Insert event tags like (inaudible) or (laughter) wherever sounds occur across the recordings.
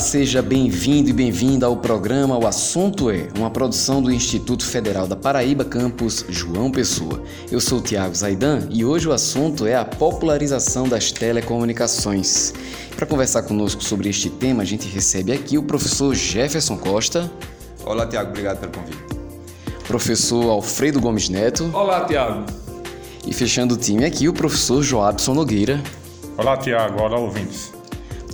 Olá, seja bem-vindo e bem-vinda ao programa O Assunto é, uma produção do Instituto Federal da Paraíba, campus João Pessoa. Eu sou o Tiago Zaidan e hoje o assunto é a popularização das telecomunicações. Para conversar conosco sobre este tema, a gente recebe aqui o professor Jefferson Costa. Olá, Tiago, obrigado pelo convite. Professor Alfredo Gomes Neto. Olá, Tiago. E fechando o time aqui, o professor Joabson Nogueira. Olá, Tiago. Olá, ouvintes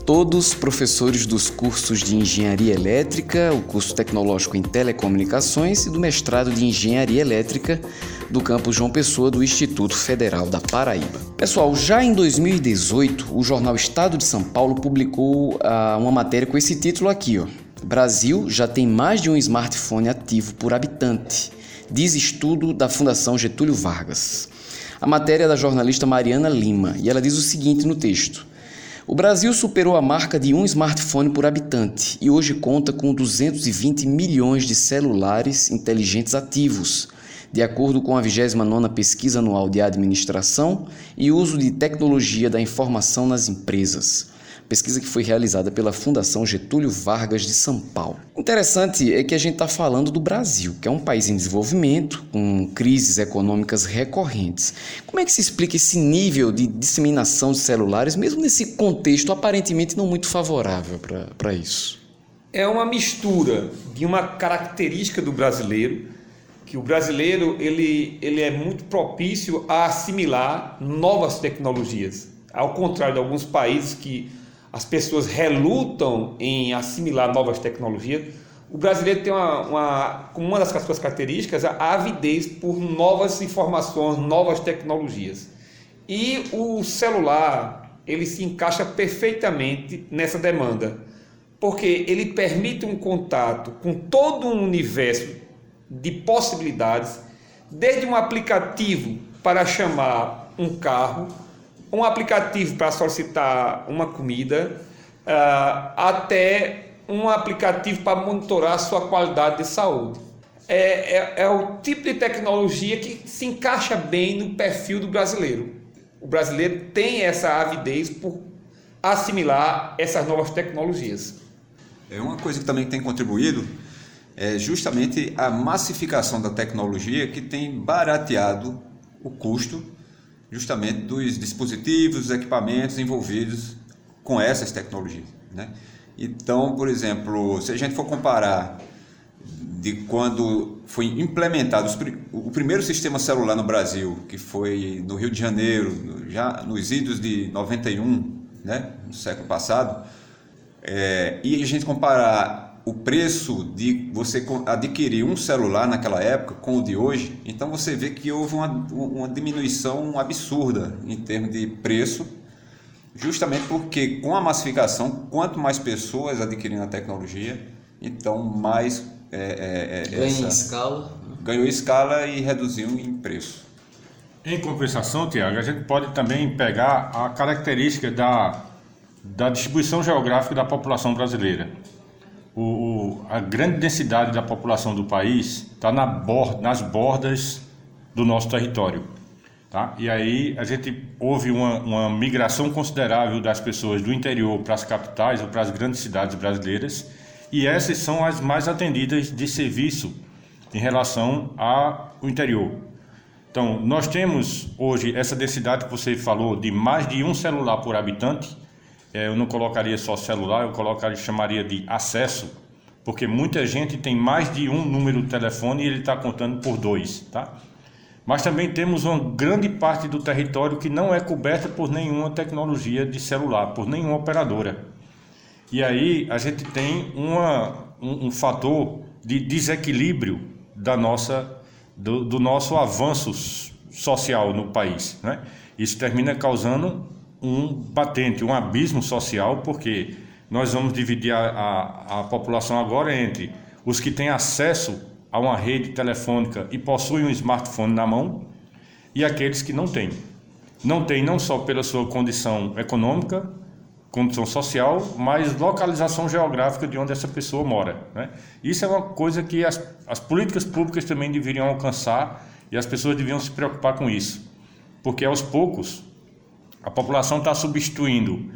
todos professores dos cursos de Engenharia Elétrica, o curso tecnológico em Telecomunicações e do mestrado de Engenharia Elétrica do campus João Pessoa do Instituto Federal da Paraíba. Pessoal, já em 2018, o jornal Estado de São Paulo publicou uh, uma matéria com esse título aqui, ó. Brasil já tem mais de um smartphone ativo por habitante, diz estudo da Fundação Getúlio Vargas. A matéria é da jornalista Mariana Lima e ela diz o seguinte no texto: o Brasil superou a marca de um smartphone por habitante e hoje conta com 220 milhões de celulares inteligentes ativos, de acordo com a 29ª Pesquisa Anual de Administração e Uso de Tecnologia da Informação nas Empresas pesquisa que foi realizada pela Fundação Getúlio Vargas de São Paulo. Interessante é que a gente está falando do Brasil, que é um país em desenvolvimento, com crises econômicas recorrentes. Como é que se explica esse nível de disseminação de celulares, mesmo nesse contexto aparentemente não muito favorável para isso? É uma mistura de uma característica do brasileiro, que o brasileiro ele, ele é muito propício a assimilar novas tecnologias. Ao contrário de alguns países que as pessoas relutam em assimilar novas tecnologias. O brasileiro tem uma, uma, uma das suas características a avidez por novas informações, novas tecnologias. E o celular, ele se encaixa perfeitamente nessa demanda, porque ele permite um contato com todo um universo de possibilidades, desde um aplicativo para chamar um carro, um aplicativo para solicitar uma comida, uh, até um aplicativo para monitorar a sua qualidade de saúde. É, é, é, o tipo de tecnologia que se encaixa bem no perfil do brasileiro. O brasileiro tem essa avidez por assimilar essas novas tecnologias. É uma coisa que também tem contribuído é justamente a massificação da tecnologia que tem barateado o custo justamente dos dispositivos, dos equipamentos envolvidos com essas tecnologias. Né? Então, por exemplo, se a gente for comparar de quando foi implementado o primeiro sistema celular no Brasil, que foi no Rio de Janeiro, já nos idos de 91, né, no século passado, é, e a gente comparar o preço de você adquirir um celular naquela época com o de hoje, então você vê que houve uma, uma diminuição absurda em termos de preço, justamente porque com a massificação, quanto mais pessoas adquirindo a tecnologia, então mais é, é, é essa, escala. Ganhou escala e reduziu em preço. Em compensação, Tiago, a gente pode também pegar a característica da, da distribuição geográfica da população brasileira o, a grande densidade da população do país está na borda, nas bordas do nosso território. Tá? E aí a gente houve uma, uma migração considerável das pessoas do interior para as capitais ou para as grandes cidades brasileiras, e essas são as mais atendidas de serviço em relação ao interior. Então, nós temos hoje essa densidade que você falou de mais de um celular por habitante, eu não colocaria só celular, eu colocaria, chamaria de acesso, porque muita gente tem mais de um número de telefone e ele está contando por dois, tá? Mas também temos uma grande parte do território que não é coberta por nenhuma tecnologia de celular, por nenhuma operadora. E aí a gente tem uma, um, um fator de desequilíbrio da nossa, do, do nosso avanço social no país. Né? Isso termina causando um batente, um abismo social, porque nós vamos dividir a, a, a população agora entre os que têm acesso a uma rede telefônica e possuem um smartphone na mão e aqueles que não têm. Não têm não só pela sua condição econômica, condição social, mas localização geográfica de onde essa pessoa mora. Né? Isso é uma coisa que as, as políticas públicas também deveriam alcançar e as pessoas deviam se preocupar com isso, porque aos poucos a população está substituindo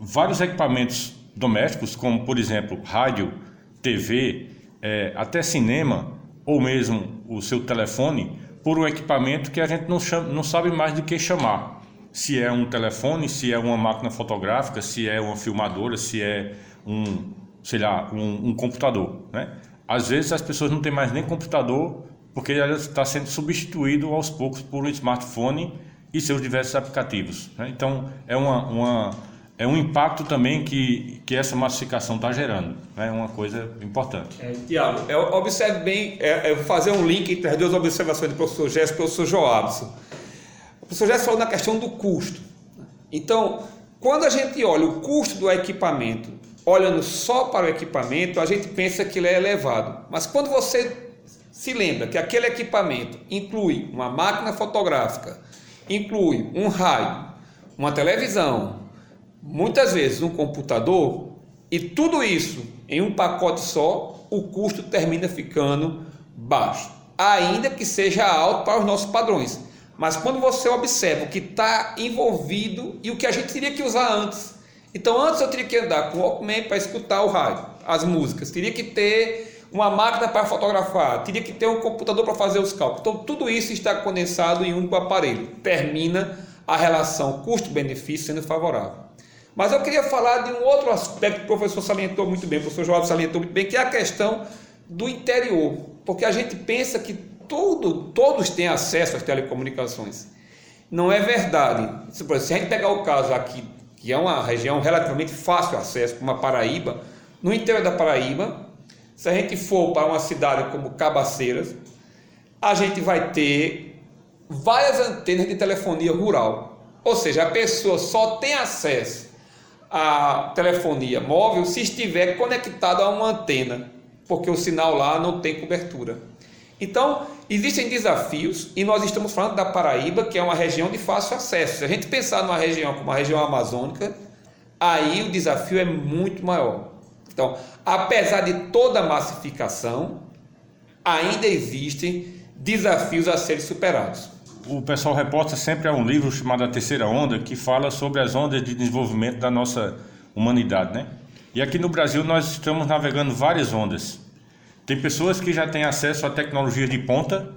vários equipamentos domésticos, como por exemplo rádio, TV, é, até cinema, ou mesmo o seu telefone, por um equipamento que a gente não, chama, não sabe mais do que chamar. Se é um telefone, se é uma máquina fotográfica, se é uma filmadora, se é um, sei lá, um, um computador. Né? Às vezes as pessoas não têm mais nem computador porque ele está sendo substituído aos poucos por um smartphone e seus diversos aplicativos. Né? Então é uma, uma é um impacto também que, que essa massificação está gerando. É né? uma coisa importante. É, Tiago, é, observe bem, é, é, fazer um link entre as duas observações do professor Gerson e do professor Joabson. O professor Gerson falou na questão do custo. Então, quando a gente olha o custo do equipamento, olhando só para o equipamento, a gente pensa que ele é elevado. Mas quando você se lembra que aquele equipamento inclui uma máquina fotográfica, inclui um rádio, uma televisão, muitas vezes um computador, e tudo isso em um pacote só, o custo termina ficando baixo, ainda que seja alto para os nossos padrões. Mas quando você observa o que está envolvido e o que a gente teria que usar antes. Então, antes eu teria que andar com o Walkman para escutar o rádio, as músicas, teria que ter uma máquina para fotografar, teria que ter um computador para fazer os cálculos. Então, tudo isso está condensado em um único aparelho. Termina a relação custo-benefício sendo favorável. Mas eu queria falar de um outro aspecto que o professor salientou muito bem, o professor João salientou muito bem, que é a questão do interior. Porque a gente pensa que tudo, todos têm acesso às telecomunicações. Não é verdade. Se a gente pegar o caso aqui, que é uma região relativamente fácil de acesso, como a Paraíba, no interior da Paraíba, se a gente for para uma cidade como Cabaceiras, a gente vai ter várias antenas de telefonia rural. Ou seja, a pessoa só tem acesso a telefonia móvel se estiver conectado a uma antena, porque o sinal lá não tem cobertura. Então, existem desafios e nós estamos falando da Paraíba, que é uma região de fácil acesso. Se a gente pensar numa região como a região amazônica, aí o desafio é muito maior. Então, apesar de toda a massificação, ainda existem desafios a serem superados o pessoal reporta sempre a um livro chamado A Terceira Onda, que fala sobre as ondas de desenvolvimento da nossa humanidade, né? E aqui no Brasil nós estamos navegando várias ondas. Tem pessoas que já têm acesso a tecnologia de ponta,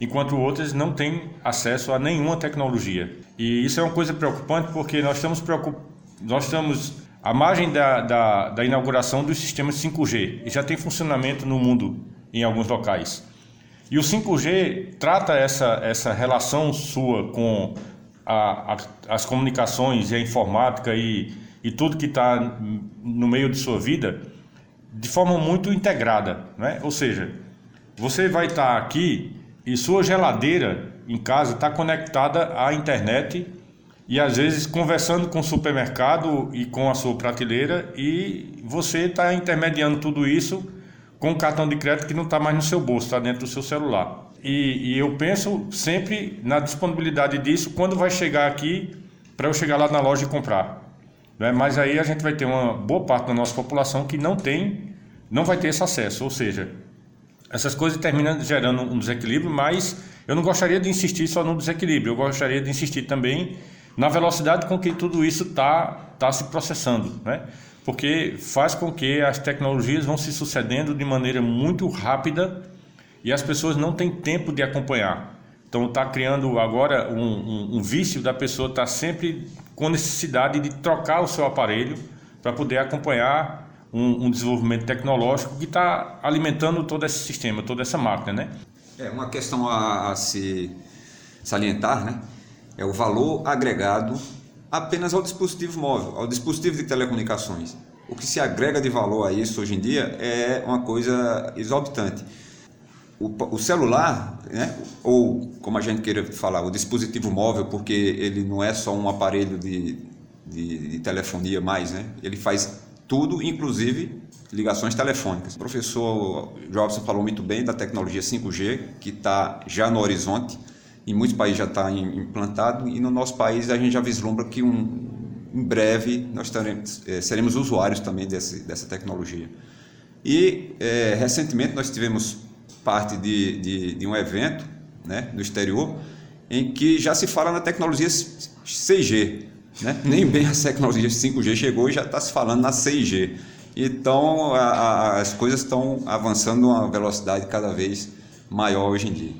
enquanto outras não têm acesso a nenhuma tecnologia. E isso é uma coisa preocupante porque nós estamos preocup... nós estamos à margem da, da, da inauguração dos sistemas 5G e já tem funcionamento no mundo em alguns locais. E o 5G trata essa, essa relação sua com a, a, as comunicações e a informática e, e tudo que está no meio de sua vida de forma muito integrada. Né? Ou seja, você vai estar tá aqui e sua geladeira em casa está conectada à internet e às vezes conversando com o supermercado e com a sua prateleira e você está intermediando tudo isso com um cartão de crédito que não está mais no seu bolso, está dentro do seu celular. E, e, eu penso sempre na disponibilidade disso quando vai chegar aqui para eu chegar lá na loja e comprar. Né? Mas aí a gente vai ter uma boa parte da nossa população que não tem, não vai ter esse acesso. Ou seja, essas coisas terminam gerando um desequilíbrio, mas eu não gostaria de insistir só no desequilíbrio, eu gostaria de insistir também na velocidade com que tudo isso está tá se processando. Né? porque faz com que as tecnologias vão se sucedendo de maneira muito rápida e as pessoas não têm tempo de acompanhar. Então está criando agora um, um, um, vício da pessoa estar tá sempre com necessidade de trocar o seu aparelho para poder acompanhar um, um, desenvolvimento tecnológico que está alimentando todo esse sistema, toda essa máquina, né? É uma questão a, a se salientar, né? É o valor agregado apenas ao dispositivo móvel, ao dispositivo de telecomunicações. O que se agrega de valor a isso hoje em dia é uma coisa exorbitante. O, o celular, né, ou como a gente queira falar, o dispositivo móvel, porque ele não é só um aparelho de, de, de telefonia mais, né? ele faz tudo, inclusive ligações telefônicas. O professor Jobson falou muito bem da tecnologia 5G, que está já no horizonte em muitos países já está implantado e no nosso país a gente já vislumbra que um, em breve nós teremos, é, seremos usuários também desse, dessa tecnologia. E é, recentemente nós tivemos parte de, de, de, um evento né, no exterior em que já se fala na tecnologia 6G. Né? (laughs) Nem bem a tecnologia 5G chegou e já está se falando na 6G. Então, a, a, as coisas estão avançando a uma velocidade cada vez maior hoje em dia.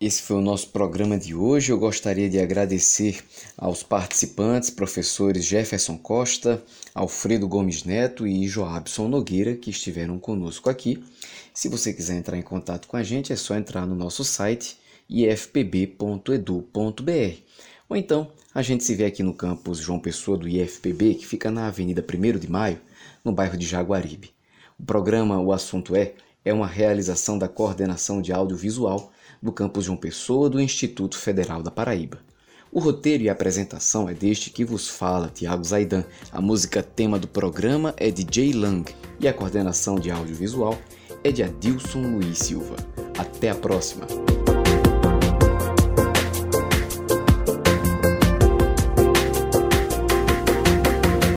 Esse foi o nosso programa de hoje. Eu gostaria de agradecer aos participantes, professores Jefferson Costa, Alfredo Gomes Neto e Joabson Nogueira, que estiveram conosco aqui. Se você quiser entrar em contato com a gente, é só entrar no nosso site ifpb.edu.br. Ou então, a gente se vê aqui no campus João Pessoa do IFPB, que fica na Avenida 1 de Maio, no bairro de Jaguaribe. O programa O Assunto É é uma realização da Coordenação de Audiovisual do campus João Pessoa do Instituto Federal da Paraíba. O roteiro e a apresentação é deste que vos fala, Tiago Zaidan. A música tema do programa é de Jay Lang e a coordenação de audiovisual é de Adilson Luiz Silva. Até a próxima!